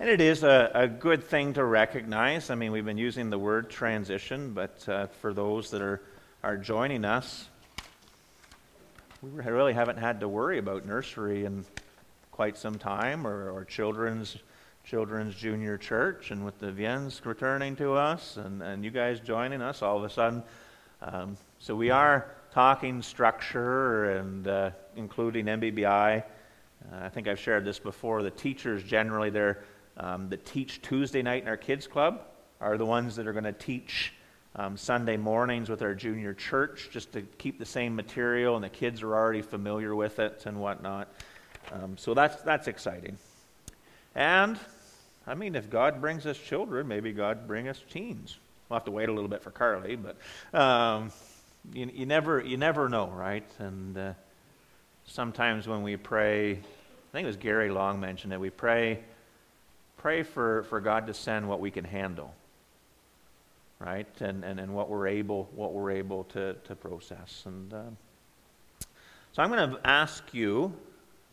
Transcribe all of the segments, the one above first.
And it is a, a good thing to recognize. I mean, we've been using the word transition, but uh, for those that are, are joining us, we really haven't had to worry about nursery in quite some time or, or children's children's junior church and with the Viens returning to us and, and you guys joining us all of a sudden. Um, so we are talking structure and uh, including MBBI. Uh, I think I've shared this before. The teachers generally, they're um, that teach Tuesday night in our kids club are the ones that are going to teach um, Sunday mornings with our junior church just to keep the same material, and the kids are already familiar with it and whatnot. Um, so that's, that's exciting. And, I mean, if God brings us children, maybe God bring us teens. We'll have to wait a little bit for Carly, but um, you, you, never, you never know, right? And uh, sometimes when we pray, I think it was Gary Long mentioned it, we pray pray for, for God to send what we can handle, right? And, and, and what we're able, what we're able to, to process. And uh, so I'm going to ask you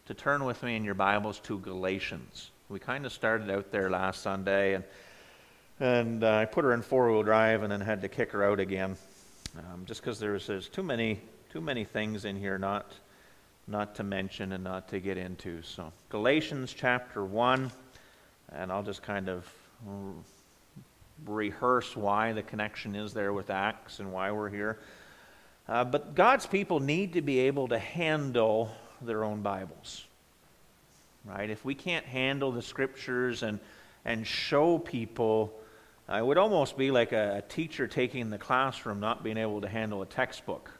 to turn with me in your Bibles to Galatians. We kind of started out there last Sunday, and, and uh, I put her in four wheel drive and then had to kick her out again, um, just because there's, there's too many too many things in here not not to mention and not to get into. So Galatians chapter one. And I'll just kind of rehearse why the connection is there with Acts and why we're here. Uh, but God's people need to be able to handle their own Bibles. Right? If we can't handle the scriptures and, and show people, uh, it would almost be like a, a teacher taking the classroom not being able to handle a textbook.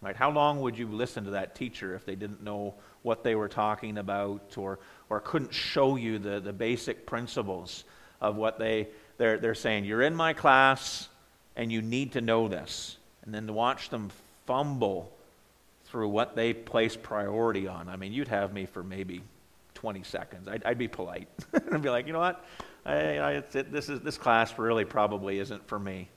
Right? How long would you listen to that teacher if they didn't know what they were talking about or, or couldn't show you the, the basic principles of what they, they're, they're saying. You're in my class and you need to know this. And then to watch them fumble through what they place priority on. I mean, you'd have me for maybe 20 seconds. I'd, I'd be polite. I'd be like, you know what? I, I, it, this, is, this class really probably isn't for me.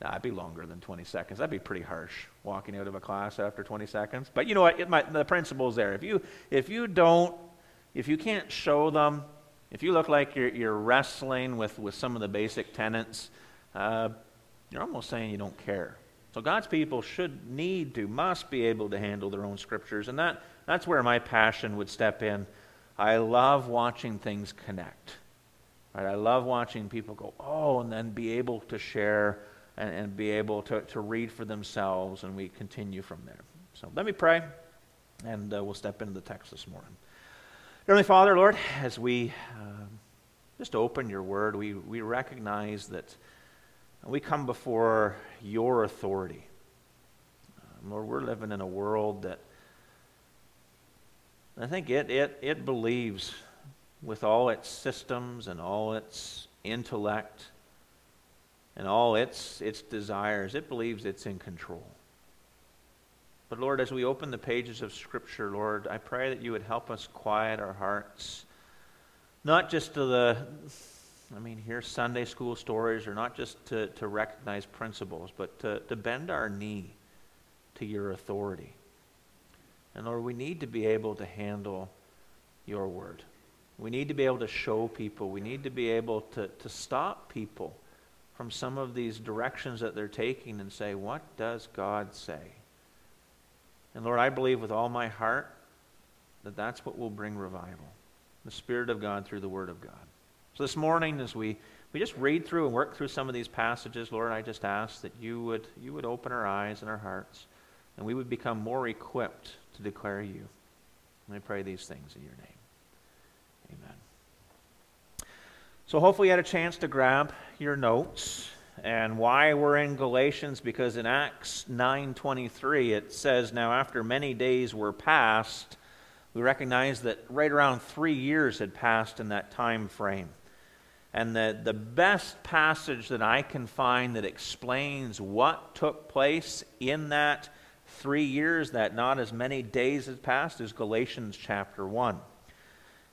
Nah, it'd be longer than 20 seconds. That'd be pretty harsh, walking out of a class after 20 seconds. But you know what? Might, the principle's there. If you, if you don't, if you can't show them, if you look like you're, you're wrestling with, with some of the basic tenets, uh, you're almost saying you don't care. So God's people should need to, must be able to handle their own scriptures. And that, that's where my passion would step in. I love watching things connect. Right? I love watching people go, oh, and then be able to share and, and be able to, to read for themselves, and we continue from there. So let me pray, and uh, we'll step into the text this morning. Heavenly Father, Lord, as we uh, just open your word, we, we recognize that we come before your authority. Um, Lord, we're living in a world that I think it, it, it believes with all its systems and all its intellect and all its, its desires, it believes it's in control. But Lord, as we open the pages of Scripture, Lord, I pray that you would help us quiet our hearts, not just to the, I mean, hear Sunday school stories, or not just to, to recognize principles, but to, to bend our knee to your authority. And Lord, we need to be able to handle your word. We need to be able to show people. We need to be able to, to stop people from some of these directions that they're taking and say, What does God say? And Lord, I believe with all my heart that that's what will bring revival the Spirit of God through the Word of God. So this morning, as we, we just read through and work through some of these passages, Lord, I just ask that you would, you would open our eyes and our hearts, and we would become more equipped to declare you. And I pray these things in your name. Amen. So hopefully you had a chance to grab your notes. And why we're in Galatians because in Acts 9:23 it says now after many days were passed we recognize that right around 3 years had passed in that time frame. And the, the best passage that I can find that explains what took place in that three years, that not as many days had passed, is Galatians chapter 1.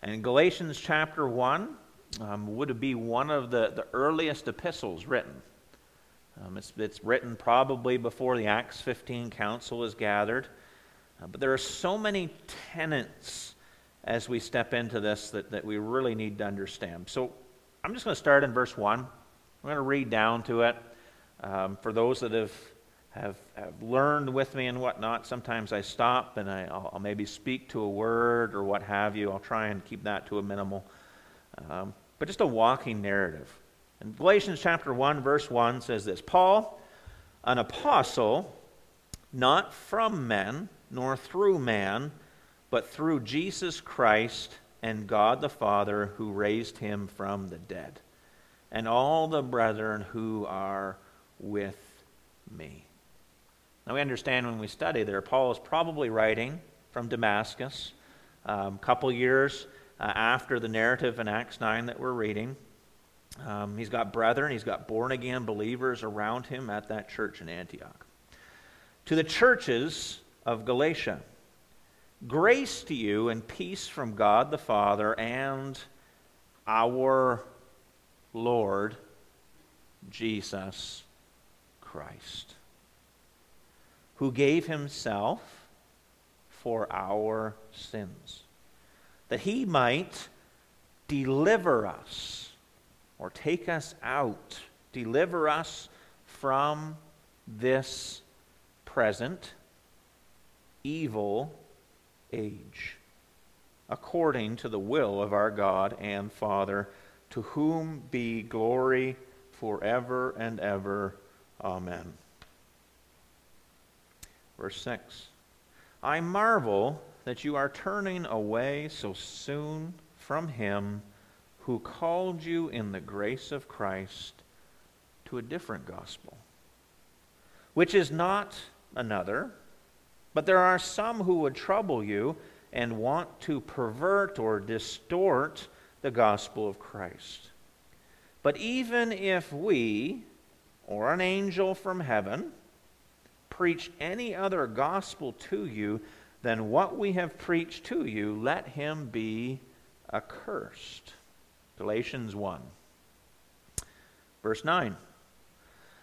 And Galatians chapter 1, um, would be one of the, the earliest epistles written. Um, it's, it's written probably before the Acts 15 council is gathered. Uh, but there are so many tenets as we step into this that, that we really need to understand. So I'm just going to start in verse 1. I'm going to read down to it. Um, for those that have, have, have learned with me and whatnot, sometimes I stop and I, will maybe speak to a word or what have you. I'll try and keep that to a minimal. Um, but just a walking narrative. And Galatians chapter 1, verse 1 says this Paul, an apostle, not from men, nor through man, but through Jesus Christ and God the Father who raised him from the dead, and all the brethren who are with me. Now we understand when we study there, Paul is probably writing from Damascus, a um, couple years uh, after the narrative in Acts 9 that we're reading. Um, he's got brethren, he's got born again believers around him at that church in Antioch. To the churches of Galatia, grace to you and peace from God the Father and our Lord Jesus Christ, who gave himself for our sins, that he might deliver us or take us out, deliver us from this present evil age, according to the will of our God and Father, to whom be glory forever and ever. Amen. Verse 6 I marvel that you are turning away so soon from him who called you in the grace of Christ to a different gospel, which is not another, but there are some who would trouble you and want to pervert or distort the gospel of Christ. But even if we, or an angel from heaven preach any other gospel to you than what we have preached to you, let him be accursed. Galatians 1. Verse 9.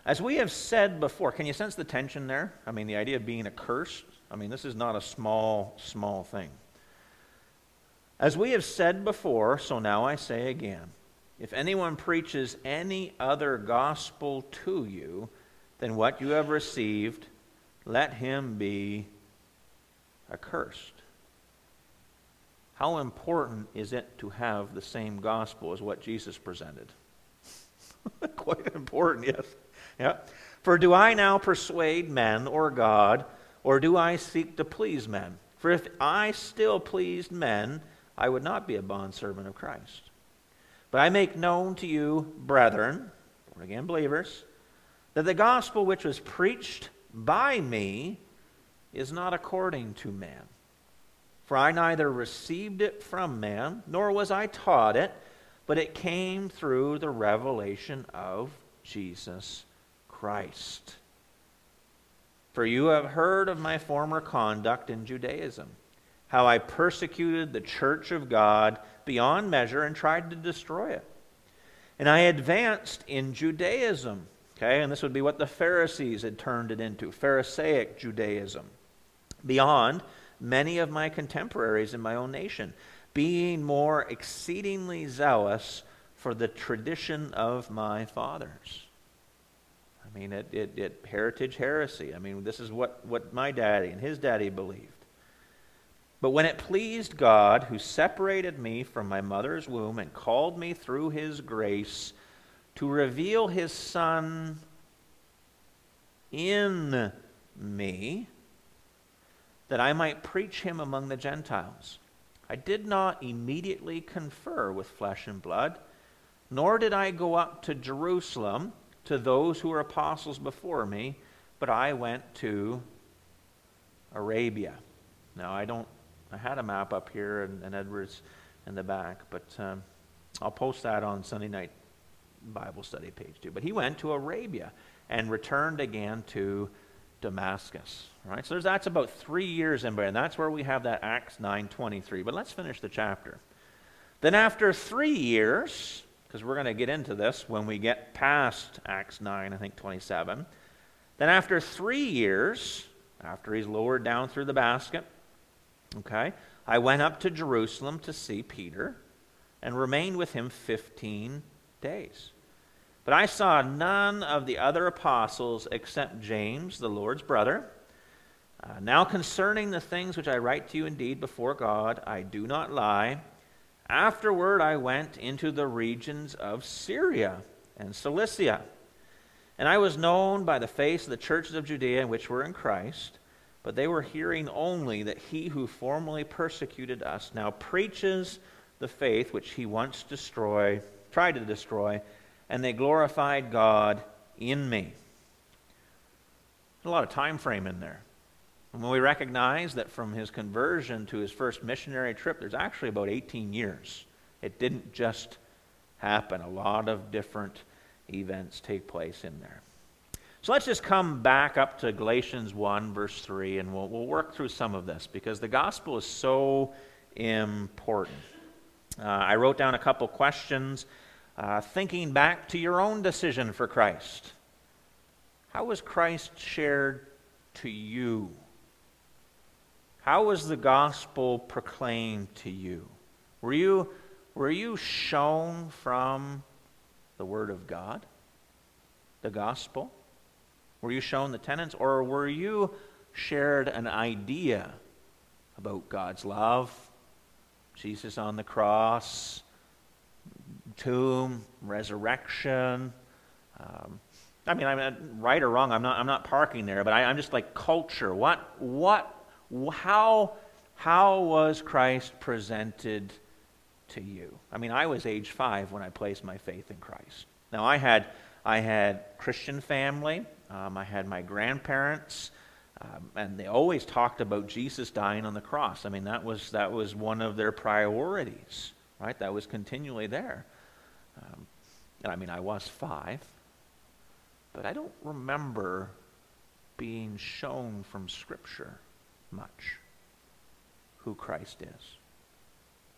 As we have said before, can you sense the tension there? I mean, the idea of being accursed. I mean, this is not a small, small thing. As we have said before, so now I say again if anyone preaches any other gospel to you than what you have received, let him be accursed. How important is it to have the same gospel as what Jesus presented? Quite important, yes. Yeah. For do I now persuade men or God, or do I seek to please men? For if I still pleased men, I would not be a bondservant of Christ. But I make known to you, brethren, born again believers, that the gospel which was preached by me is not according to man. For I neither received it from man, nor was I taught it, but it came through the revelation of Jesus Christ. For you have heard of my former conduct in Judaism, how I persecuted the church of God beyond measure and tried to destroy it. And I advanced in Judaism. Okay, and this would be what the Pharisees had turned it into Pharisaic Judaism. Beyond many of my contemporaries in my own nation, being more exceedingly zealous for the tradition of my fathers. I mean, it, it, it heritage heresy. I mean, this is what, what my daddy and his daddy believed. But when it pleased God, who separated me from my mother's womb and called me through his grace to reveal his Son in me, that I might preach him among the Gentiles, I did not immediately confer with flesh and blood, nor did I go up to Jerusalem to those who were apostles before me, but I went to Arabia. Now, I don't I had a map up here and, and Edwards in the back, but um, I'll post that on Sunday night Bible study page too. But he went to Arabia and returned again to Damascus. Right? So that's about three years in there, and that's where we have that Acts 9.23. But let's finish the chapter. Then after three years, because we're going to get into this when we get past Acts 9, I think 27. Then after three years, after he's lowered down through the basket, Okay? I went up to Jerusalem to see Peter and remained with him 15 days. But I saw none of the other apostles except James, the Lord's brother. Uh, now, concerning the things which I write to you indeed before God, I do not lie. Afterward, I went into the regions of Syria and Cilicia. And I was known by the face of the churches of Judea which were in Christ, but they were hearing only that he who formerly persecuted us now preaches the faith which he once destroyed, tried to destroy and they glorified God in me. a lot of time frame in there. And when we recognize that from his conversion to his first missionary trip, there's actually about 18 years. It didn't just happen. A lot of different events take place in there. So let's just come back up to Galatians 1, verse 3, and we'll, we'll work through some of this because the gospel is so important. Uh, I wrote down a couple questions uh, thinking back to your own decision for Christ. How was Christ shared to you? How was the gospel proclaimed to you? Were you, were you shown from the Word of God, the gospel? Were you shown the tenets, or were you shared an idea about God's love, Jesus on the cross, tomb, resurrection. Um, I mean, I'm right or wrong. I'm not. I'm not parking there, but I, I'm just like culture. What? What? How? How was Christ presented to you? I mean, I was age five when I placed my faith in Christ. Now, I had I had Christian family. Um, I had my grandparents. Um, and they always talked about Jesus dying on the cross. I mean, that was, that was one of their priorities, right? That was continually there. Um, and I mean, I was five, but I don't remember being shown from Scripture much who Christ is.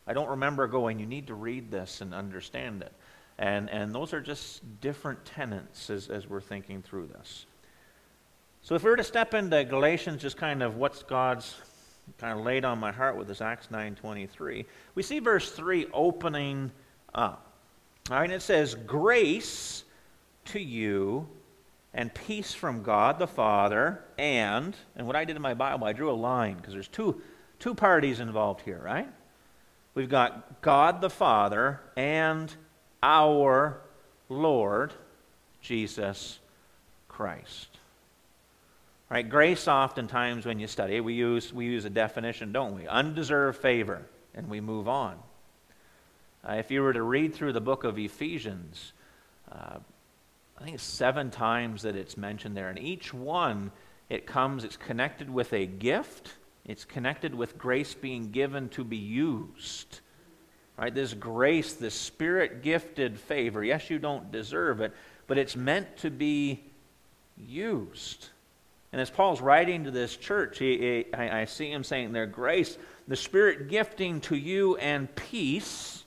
I don't remember going, you need to read this and understand it. And, and those are just different tenets as, as we're thinking through this. So if we were to step into Galatians, just kind of what's God's kind of laid on my heart with this Acts 9.23, we see verse 3 opening up. All right, it says, Grace to you and peace from God the Father and, and what I did in my Bible, I drew a line because there's two, two parties involved here, right? We've got God the Father and our Lord Jesus Christ. Right? Grace, oftentimes, when you study, we use, we use a definition, don't we? Undeserved favor, and we move on. Uh, if you were to read through the book of Ephesians, uh, I think it's seven times that it's mentioned there. And each one, it comes, it's connected with a gift, it's connected with grace being given to be used. Right? This grace, this spirit gifted favor, yes, you don't deserve it, but it's meant to be used. And as Paul's writing to this church, he, he, I, I see him saying there, grace, the Spirit gifting to you and peace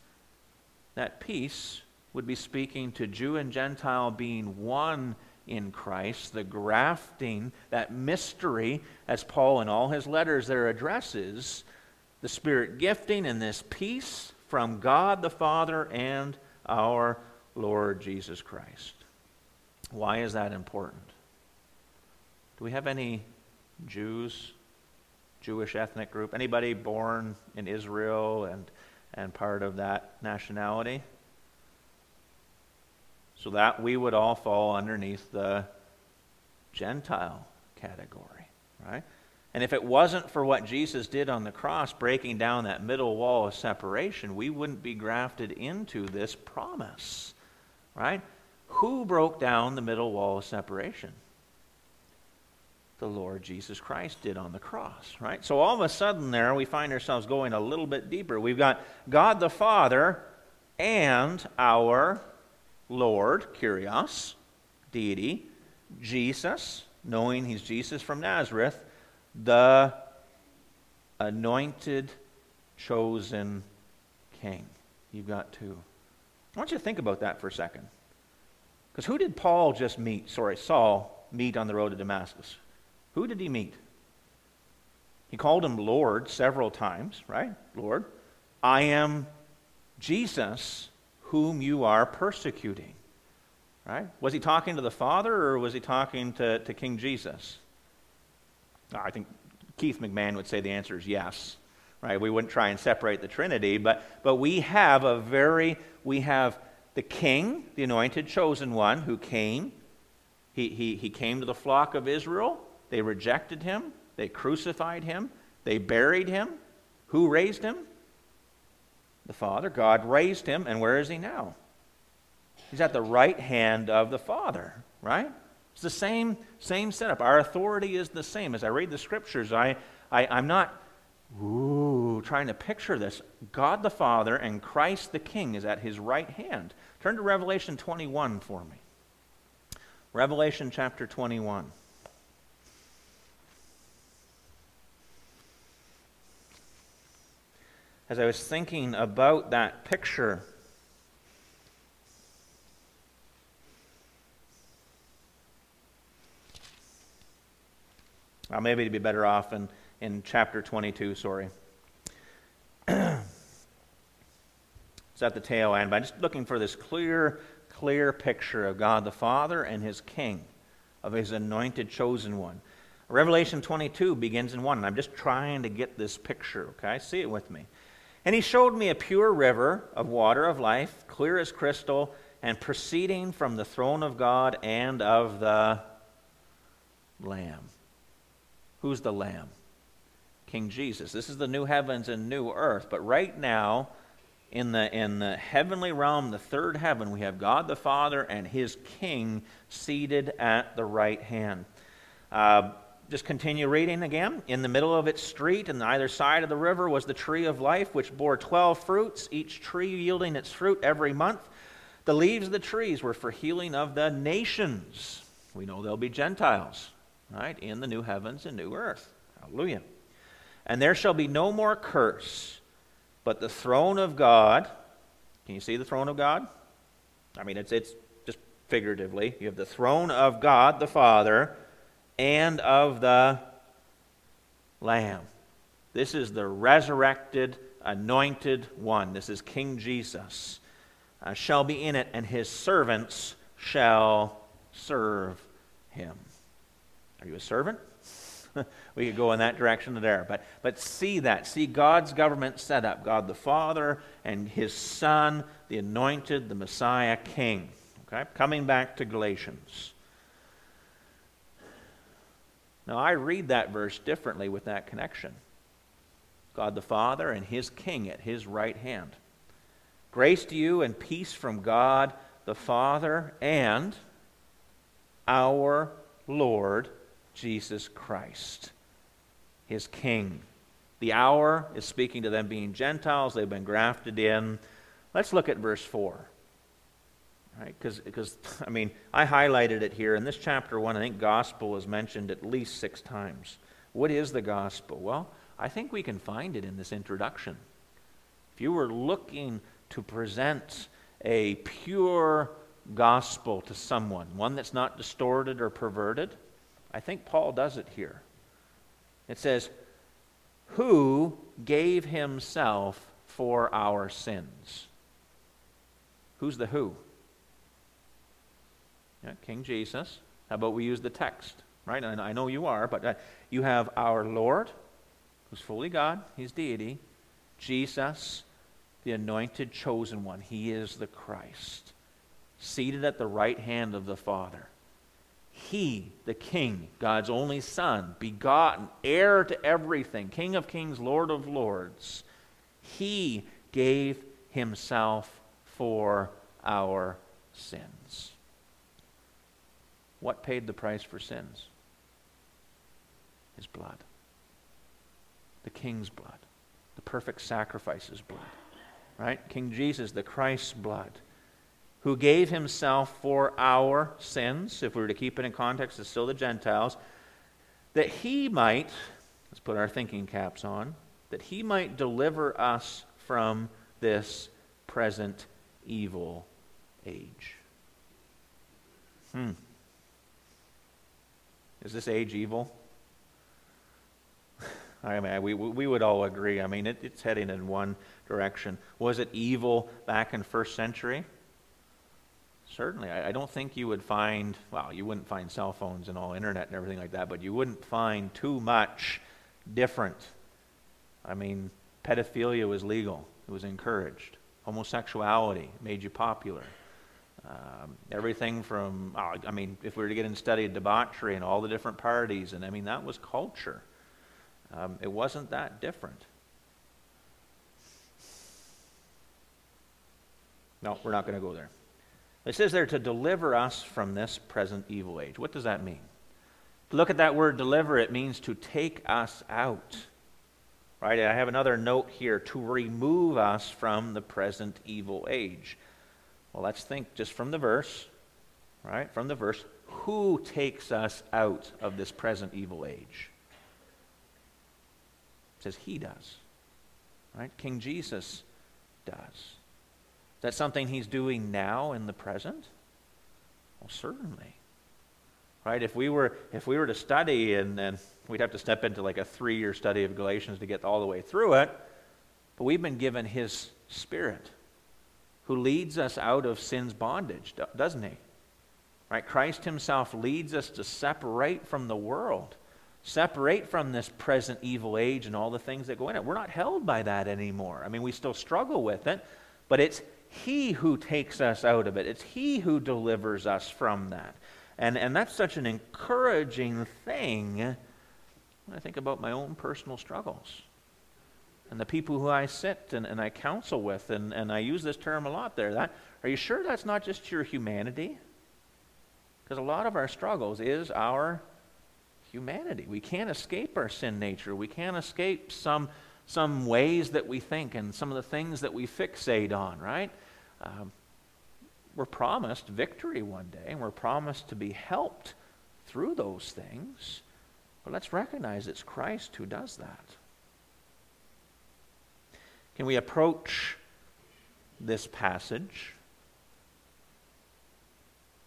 that peace would be speaking to Jew and Gentile being one in Christ, the grafting, that mystery, as Paul in all his letters there addresses, the Spirit gifting and this peace from God the Father and our Lord Jesus Christ. Why is that important? Do we have any Jews, Jewish ethnic group, anybody born in Israel and and part of that nationality. So that we would all fall underneath the Gentile category, right? And if it wasn't for what Jesus did on the cross, breaking down that middle wall of separation, we wouldn't be grafted into this promise, right? Who broke down the middle wall of separation? the Lord Jesus Christ did on the cross, right? So all of a sudden there we find ourselves going a little bit deeper. We've got God the Father and our Lord, Kyrios, deity, Jesus, knowing he's Jesus from Nazareth, the anointed, chosen king. You've got two. I want you to think about that for a second. Because who did Paul just meet, sorry, Saul, meet on the road to Damascus? Who did he meet? He called him Lord several times, right? Lord. I am Jesus whom you are persecuting. Right? Was he talking to the Father or was he talking to, to King Jesus? I think Keith McMahon would say the answer is yes. Right? We wouldn't try and separate the Trinity, but, but we have a very, we have the king, the anointed chosen one, who came. He, he, he came to the flock of Israel. They rejected him. They crucified him. They buried him. Who raised him? The Father. God raised him. And where is he now? He's at the right hand of the Father, right? It's the same, same setup. Our authority is the same. As I read the scriptures, I, I, I'm not ooh, trying to picture this. God the Father and Christ the King is at his right hand. Turn to Revelation 21 for me. Revelation chapter 21. As I was thinking about that picture, well, maybe to be better off in, in chapter 22, sorry. it's at the tail end, but I'm just looking for this clear clear picture of God the Father and his King, of his anointed chosen one. Revelation 22 begins in 1, and I'm just trying to get this picture, okay? See it with me. And he showed me a pure river of water of life, clear as crystal, and proceeding from the throne of God and of the Lamb. Who's the Lamb? King Jesus. This is the new heavens and new earth. But right now, in the, in the heavenly realm, the third heaven, we have God the Father and his King seated at the right hand. Uh, just continue reading again. In the middle of its street, and either side of the river, was the tree of life, which bore twelve fruits, each tree yielding its fruit every month. The leaves of the trees were for healing of the nations. We know there'll be Gentiles, right, in the new heavens and new earth. Hallelujah. And there shall be no more curse. But the throne of God, can you see the throne of God? I mean, it's, it's just figuratively. You have the throne of God the Father and of the Lamb. This is the resurrected, anointed one. This is King Jesus. Uh, shall be in it, and his servants shall serve him. Are you a servant? we could go in that direction there. But, but see that. See God's government set up God the Father and his Son, the anointed, the Messiah King. Okay? Coming back to Galatians. Now, I read that verse differently with that connection God the Father and his King at his right hand. Grace to you and peace from God the Father and our Lord Jesus Christ, his King. The hour is speaking to them being Gentiles, they've been grafted in. Let's look at verse 4. Right? Because, I mean, I highlighted it here. In this chapter 1, I think gospel is mentioned at least six times. What is the gospel? Well, I think we can find it in this introduction. If you were looking to present a pure gospel to someone, one that's not distorted or perverted, I think Paul does it here. It says, Who gave himself for our sins? Who's the who? Yeah, King Jesus. How about we use the text? Right? And I know you are, but uh, you have our Lord, who's fully God, he's deity. Jesus, the anointed chosen one. He is the Christ, seated at the right hand of the Father. He, the King, God's only Son, begotten, heir to everything, King of kings, Lord of lords, He gave Himself for our sins. What paid the price for sins? His blood. The King's blood. The perfect sacrifice's blood. Right? King Jesus, the Christ's blood who gave himself for our sins, if we were to keep it in context, it's still the Gentiles, that he might, let's put our thinking caps on, that he might deliver us from this present evil age. Hmm. Is this age evil? I mean, we, we would all agree. I mean, it, it's heading in one direction. Was it evil back in first century? Certainly. I, I don't think you would find, well, you wouldn't find cell phones and all internet and everything like that, but you wouldn't find too much different. I mean, pedophilia was legal, it was encouraged. Homosexuality made you popular. Um, everything from, uh, I mean, if we were to get into study debauchery and all the different parties, and I mean, that was culture. Um, it wasn't that different. No, we're not going to go there. It says there to deliver us from this present evil age. What does that mean? Look at that word deliver, it means to take us out. Right? I have another note here to remove us from the present evil age. Well, let's think just from the verse, right? From the verse, who takes us out of this present evil age? It says he does. Right? King Jesus does. Is That something he's doing now in the present? Well, certainly. Right? If we were if we were to study and then we'd have to step into like a three year study of Galatians to get all the way through it. But we've been given his spirit who leads us out of sin's bondage, doesn't he? Right? Christ himself leads us to separate from the world, separate from this present evil age and all the things that go in it. We're not held by that anymore. I mean, we still struggle with it, but it's he who takes us out of it. It's He who delivers us from that. And, and that's such an encouraging thing when I think about my own personal struggles and the people who I sit and, and I counsel with. And, and I use this term a lot there. That, are you sure that's not just your humanity? Because a lot of our struggles is our humanity. We can't escape our sin nature. We can't escape some, some ways that we think and some of the things that we fixate on, right? um, we're promised victory one day, and we're promised to be helped through those things. But let's recognize it's Christ who does that. Can we approach this passage?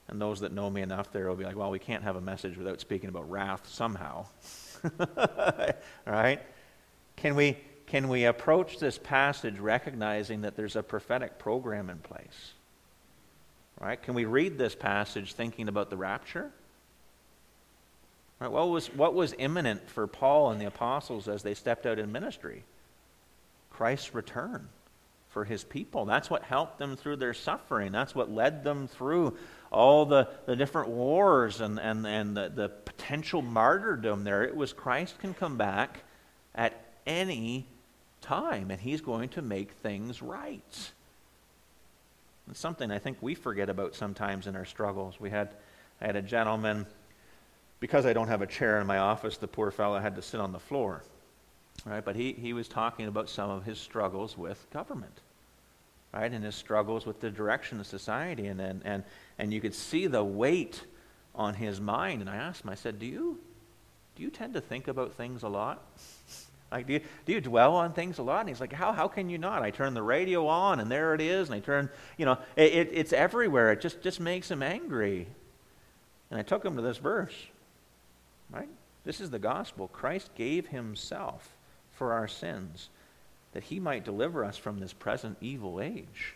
And those that know me enough there will be like, well, we can't have a message without speaking about wrath somehow. right? Can we can we approach this passage recognizing that there's a prophetic program in place? Right? Can we read this passage thinking about the rapture? Right? What was, what was imminent for Paul and the apostles as they stepped out in ministry? Christ's return for his people. That's what helped them through their suffering. That's what led them through all the, the different wars and, and, and the, the potential martyrdom there. It was Christ can come back at any time, and He's going to make things right. It's something I think we forget about sometimes in our struggles. We had, I had a gentleman, because I don't have a chair in my office, the poor fellow had to sit on the floor. Right? But he, he was talking about some of his struggles with government. Right? And his struggles with the direction of society. And, and, and, and you could see the weight on his mind. And I asked him, I said, Do you, do you tend to think about things a lot? Like, do you, do you dwell on things a lot? And he's like, how, how can you not? I turn the radio on, and there it is. And I turn, you know, it, it, it's everywhere. It just, just makes him angry. And I took him to this verse, right? This is the gospel. Christ gave himself for our sins that he might deliver us from this present evil age.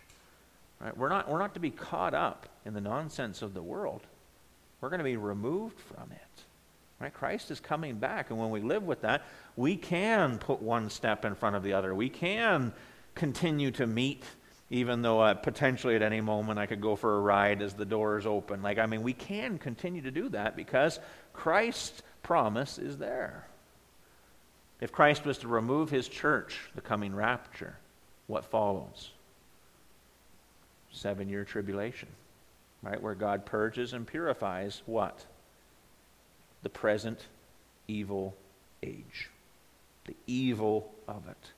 Right? We're, not, we're not to be caught up in the nonsense of the world. We're going to be removed from it. Right? Christ is coming back, and when we live with that, we can put one step in front of the other. We can continue to meet, even though uh, potentially at any moment I could go for a ride as the doors open. Like, I mean, we can continue to do that because Christ's promise is there. If Christ was to remove his church, the coming rapture, what follows? Seven year tribulation, right? Where God purges and purifies what? the present evil age. The evil of it.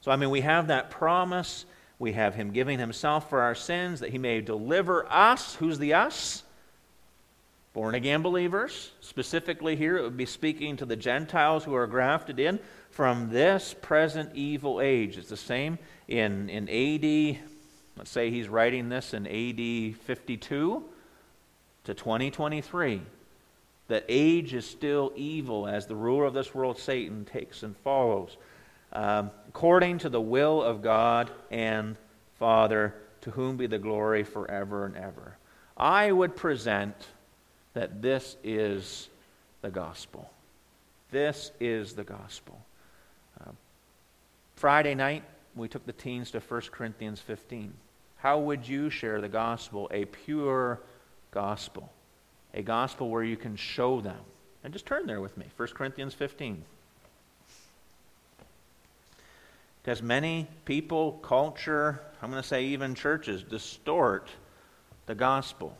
So, I mean, we have that promise. We have Him giving Himself for our sins that He may deliver us. Who's the us? Born again believers. Specifically, here, it would be speaking to the Gentiles who are grafted in from this present evil age. It's the same in, in AD, let's say he's writing this in AD 52 to 2023. that age is still evil as the ruler of this world, Satan, takes and follows, um, according to the will of God and Father, to whom be the glory forever and ever. I would present that this is the gospel. This is the gospel. Uh, Friday night, we took the teens to 1 Corinthians 15. How would you share the gospel? A pure gospel. A gospel where you can show them. And just turn there with me 1 Corinthians 15. Because many people, culture, I'm going to say even churches, distort the gospel.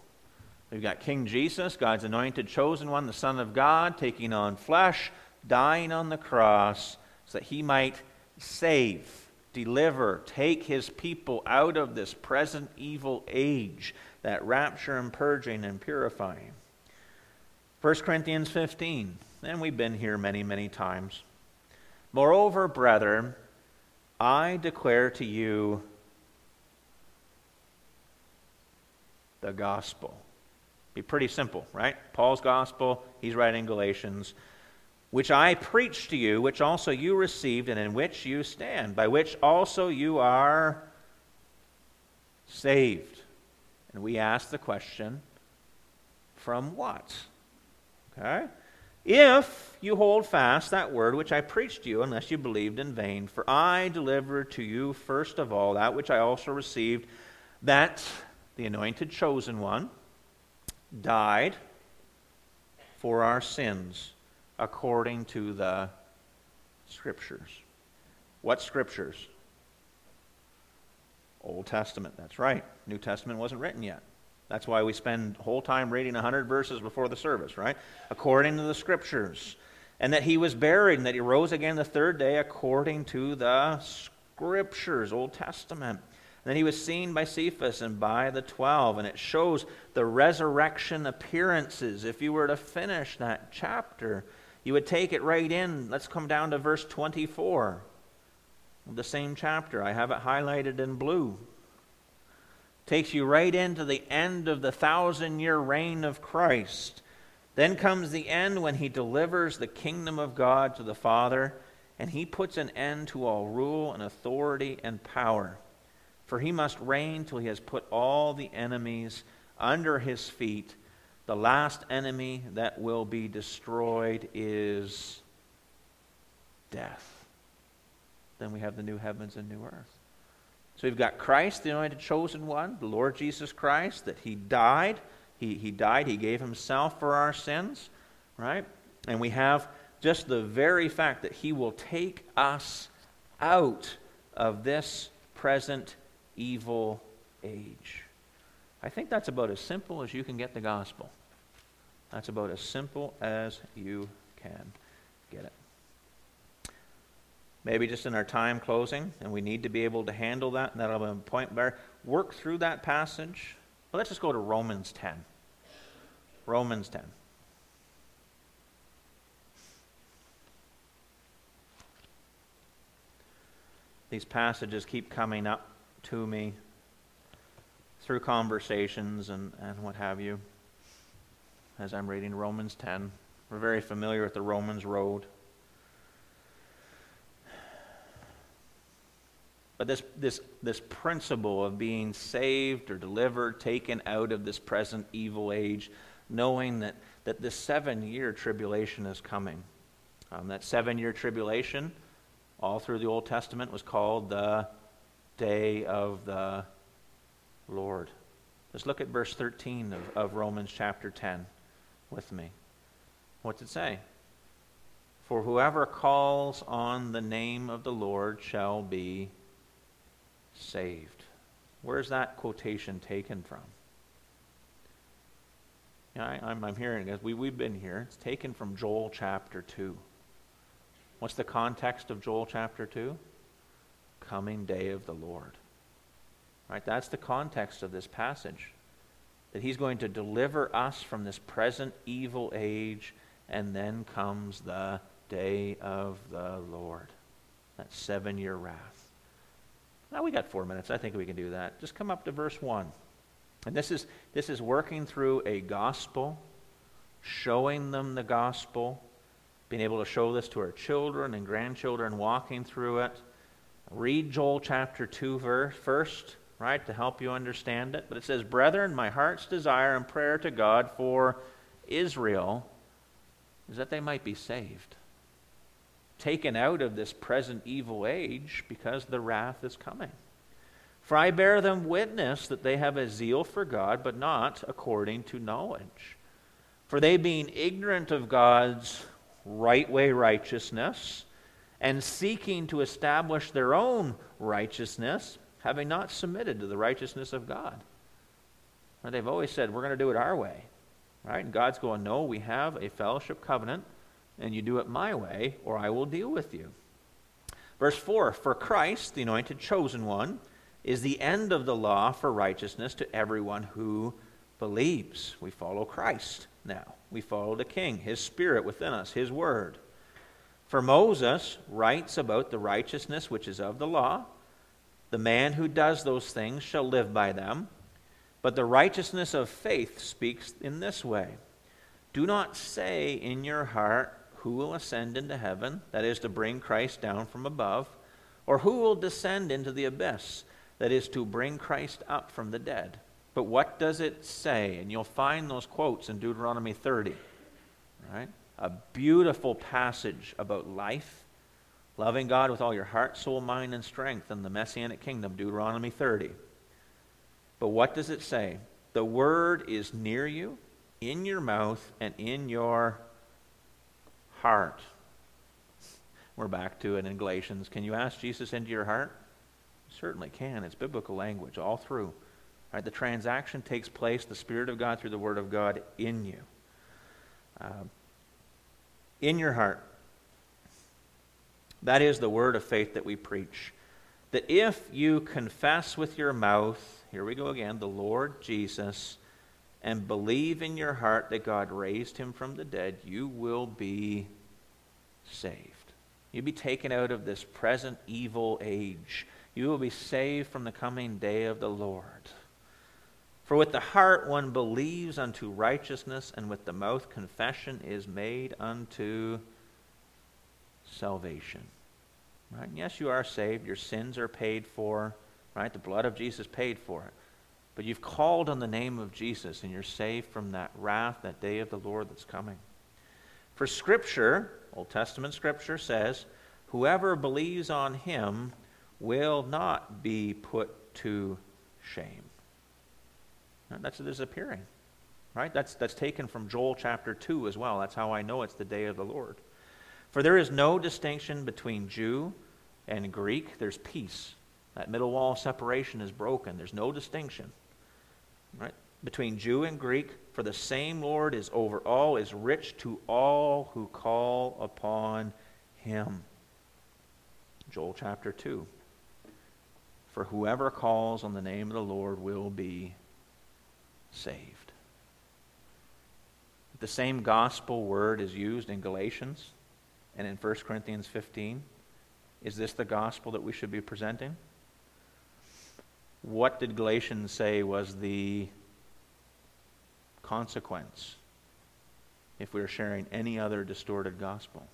We've got King Jesus, God's anointed chosen one, the Son of God, taking on flesh, dying on the cross so that he might save, deliver, take his people out of this present evil age, that rapture and purging and purifying. 1 Corinthians 15, and we've been here many, many times. Moreover, brethren, I declare to you the gospel. Be pretty simple, right? Paul's gospel, he's writing Galatians, which I preached to you, which also you received, and in which you stand, by which also you are saved. And we ask the question from what? Okay? If you hold fast that word which I preached to you, unless you believed in vain, for I delivered to you first of all that which I also received, that the anointed chosen one died for our sins according to the scriptures. What scriptures? Old Testament, that's right. New Testament wasn't written yet. That's why we spend whole time reading 100 verses before the service, right? According to the scriptures. And that he was buried and that he rose again the third day according to the scriptures, Old Testament. And then he was seen by Cephas and by the twelve, and it shows the resurrection appearances. If you were to finish that chapter, you would take it right in. Let's come down to verse 24 of the same chapter. I have it highlighted in blue takes you right into the end of the thousand year reign of Christ. Then comes the end when he delivers the kingdom of God to the Father, and he puts an end to all rule and authority and power. For he must reign till he has put all the enemies under his feet. The last enemy that will be destroyed is death. Then we have the new heavens and new earth. So we've got Christ, the anointed chosen one, the Lord Jesus Christ, that he died. He, he died, he gave himself for our sins, right? And we have just the very fact that he will take us out of this present evil age. I think that's about as simple as you can get the gospel. That's about as simple as you can get it. Maybe just in our time closing, and we need to be able to handle that, and that'll be a point where work through that passage. Well, let's just go to Romans 10. Romans 10. These passages keep coming up to me through conversations and, and what have you as I'm reading Romans 10. We're very familiar with the Romans road. But this, this, this principle of being saved or delivered, taken out of this present evil age, knowing that, that this seven year tribulation is coming. Um, that seven year tribulation, all through the Old Testament, was called the day of the Lord. Let's look at verse 13 of, of Romans chapter 10 with me. What's it say? For whoever calls on the name of the Lord shall be saved. Where's that quotation taken from? I, am I'm hearing it. We, we've been here. It's taken from Joel chapter 2. What's the context of Joel chapter 2? Coming day of the Lord. Right? That's the context of this passage. That he's going to deliver us from this present evil age, and then comes the day of the Lord. That seven year wrath. Now we got four minutes. I think we can do that. Just come up to verse 1. And this is, this is working through a gospel showing them the gospel, being able to show this to our children and grandchildren, walking through it. Read Joel chapter 2 verse first, right, to help you understand it. But it says, Brethren, my heart's desire and prayer to God for Israel is that they might be saved, taken out of this present evil age because the wrath is coming. For I bear them witness that they have a zeal for God, but not according to knowledge. For they, being ignorant of God's right way righteousness, and seeking to establish their own righteousness, having not submitted to the righteousness of God. Now, they've always said, we're going to do it our way. Right? And God's going, no, we have a fellowship covenant, and you do it my way, or I will deal with you. Verse 4 For Christ, the anointed chosen one, is the end of the law for righteousness to everyone who believes. We follow Christ now. We follow the King, His Spirit within us, His Word. For Moses writes about the righteousness which is of the law. The man who does those things shall live by them. But the righteousness of faith speaks in this way Do not say in your heart, Who will ascend into heaven? That is to bring Christ down from above. Or who will descend into the abyss? that is to bring Christ up from the dead. But what does it say? And you'll find those quotes in Deuteronomy 30. Right? A beautiful passage about life, loving God with all your heart, soul, mind, and strength in the Messianic kingdom, Deuteronomy 30. But what does it say? The word is near you, in your mouth, and in your heart. We're back to it in Galatians. Can you ask Jesus into your heart? Certainly can. It's biblical language all through. Right, the transaction takes place, the Spirit of God through the Word of God in you. Uh, in your heart. That is the word of faith that we preach. That if you confess with your mouth, here we go again, the Lord Jesus, and believe in your heart that God raised him from the dead, you will be saved. You'll be taken out of this present evil age you will be saved from the coming day of the Lord. For with the heart one believes unto righteousness, and with the mouth confession is made unto salvation. Right? Yes, you are saved. Your sins are paid for. Right? The blood of Jesus paid for it. But you've called on the name of Jesus, and you're saved from that wrath, that day of the Lord that's coming. For Scripture, Old Testament Scripture says, whoever believes on him will not be put to shame. That's disappearing. Right? That's, that's taken from Joel chapter 2 as well. That's how I know it's the day of the Lord. For there is no distinction between Jew and Greek. There's peace. That middle wall separation is broken. There's no distinction. Right? Between Jew and Greek, for the same Lord is over all, is rich to all who call upon him. Joel chapter 2. For whoever calls on the name of the Lord will be saved. The same gospel word is used in Galatians and in 1 Corinthians 15. Is this the gospel that we should be presenting? What did Galatians say was the consequence if we are sharing any other distorted gospel?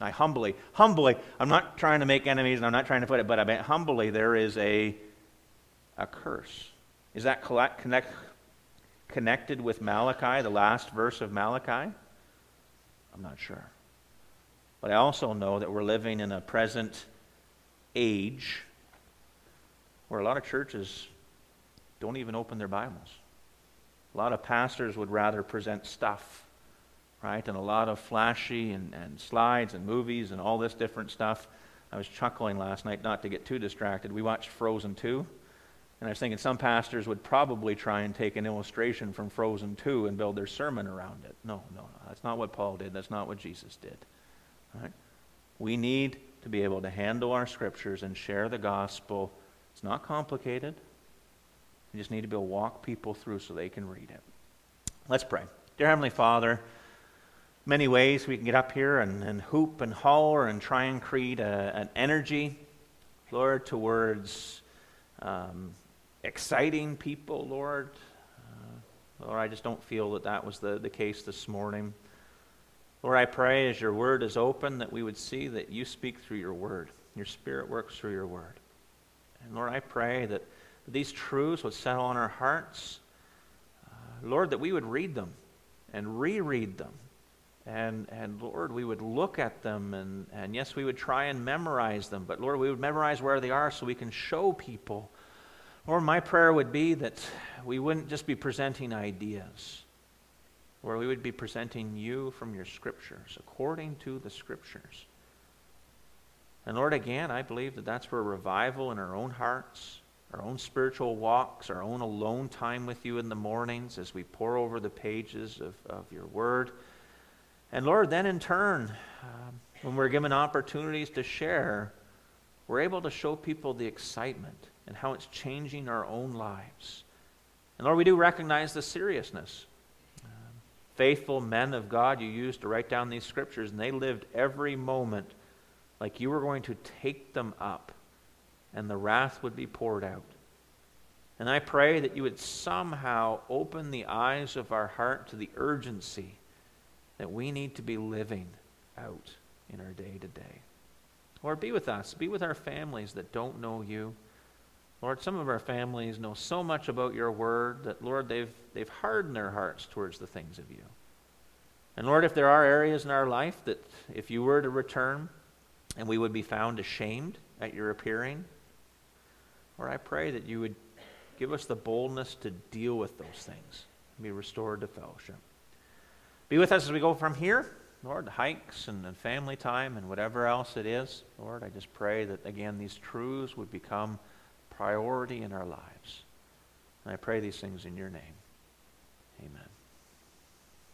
I humbly, humbly, I'm not trying to make enemies and I'm not trying to put it, but I mean, humbly, there is a, a curse. Is that connect, connected with Malachi, the last verse of Malachi? I'm not sure. But I also know that we're living in a present age where a lot of churches don't even open their Bibles. A lot of pastors would rather present stuff right? And a lot of flashy and, and slides and movies and all this different stuff. I was chuckling last night, not to get too distracted. We watched Frozen 2. And I was thinking some pastors would probably try and take an illustration from Frozen 2 and build their sermon around it. No, no, no. That's not what Paul did. That's not what Jesus did. Right? We need to be able to handle our scriptures and share the gospel. It's not complicated. We just need to be able to walk people through so they can read it. Let's pray. Dear Heavenly Father, many ways we can get up here and, and hoop and holler and try and create a, an energy, Lord, towards um, exciting people, Lord. Uh, Lord, I just don't feel that that was the, the case this morning. Lord, I pray as your word is open that we would see that you speak through your word. Your spirit works through your word. And Lord, I pray that these truths would settle on our hearts. Uh, Lord, that we would read them and reread them. And, and Lord, we would look at them and, and yes, we would try and memorize them. But Lord, we would memorize where they are so we can show people. Lord, my prayer would be that we wouldn't just be presenting ideas, or we would be presenting you from your scriptures, according to the scriptures. And Lord, again, I believe that that's where revival in our own hearts, our own spiritual walks, our own alone time with you in the mornings as we pore over the pages of, of your word. And Lord, then in turn, um, when we're given opportunities to share, we're able to show people the excitement and how it's changing our own lives. And Lord, we do recognize the seriousness. Um, faithful men of God you used to write down these scriptures, and they lived every moment like you were going to take them up and the wrath would be poured out. And I pray that you would somehow open the eyes of our heart to the urgency that we need to be living out in our day to day. Lord, be with us. Be with our families that don't know you. Lord, some of our families know so much about your word that, Lord, they've, they've hardened their hearts towards the things of you. And Lord, if there are areas in our life that if you were to return, and we would be found ashamed at your appearing. Lord, I pray that you would give us the boldness to deal with those things and be restored to fellowship. Be with us as we go from here. Lord, hikes and, and family time and whatever else it is. Lord, I just pray that, again, these truths would become priority in our lives. And I pray these things in your name. Amen.